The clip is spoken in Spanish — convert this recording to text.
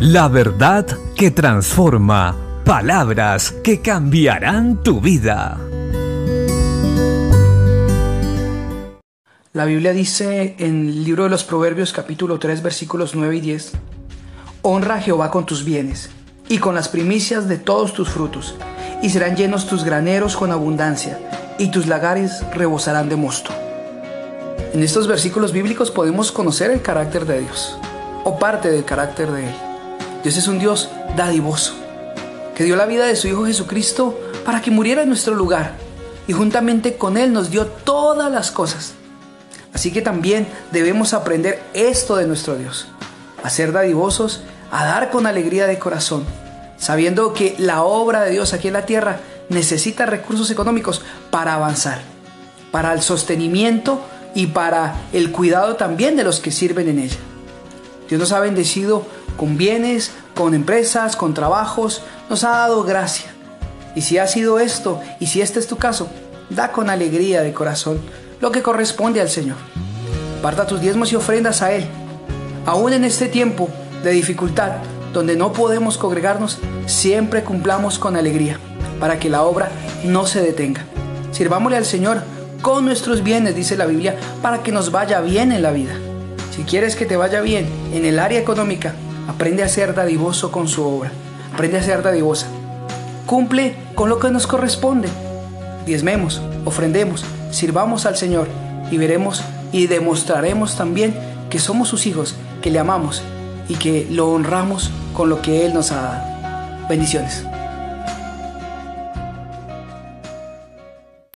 La verdad que transforma. Palabras que cambiarán tu vida. La Biblia dice en el libro de los Proverbios capítulo 3 versículos 9 y 10, Honra a Jehová con tus bienes y con las primicias de todos tus frutos, y serán llenos tus graneros con abundancia, y tus lagares rebosarán de mosto. En estos versículos bíblicos podemos conocer el carácter de Dios, o parte del carácter de Él. Dios es un Dios dadivoso, que dio la vida de su Hijo Jesucristo para que muriera en nuestro lugar, y juntamente con Él nos dio todas las cosas. Así que también debemos aprender esto de nuestro Dios, a ser dadivosos, a dar con alegría de corazón, sabiendo que la obra de Dios aquí en la tierra necesita recursos económicos para avanzar, para el sostenimiento y para el cuidado también de los que sirven en ella. Dios nos ha bendecido con bienes, con empresas, con trabajos, nos ha dado gracia. Y si ha sido esto, y si este es tu caso, da con alegría de corazón lo que corresponde al Señor. Parta tus diezmos y ofrendas a Él. Aún en este tiempo de dificultad, donde no podemos congregarnos, siempre cumplamos con alegría, para que la obra no se detenga. Sirvámosle al Señor con nuestros bienes, dice la Biblia, para que nos vaya bien en la vida. Si quieres que te vaya bien en el área económica, aprende a ser dadivoso con su obra. Aprende a ser dadivosa. Cumple con lo que nos corresponde. Diezmemos, ofrendemos, sirvamos al Señor y veremos y demostraremos también que somos sus hijos, que le amamos y que lo honramos con lo que Él nos ha dado. Bendiciones.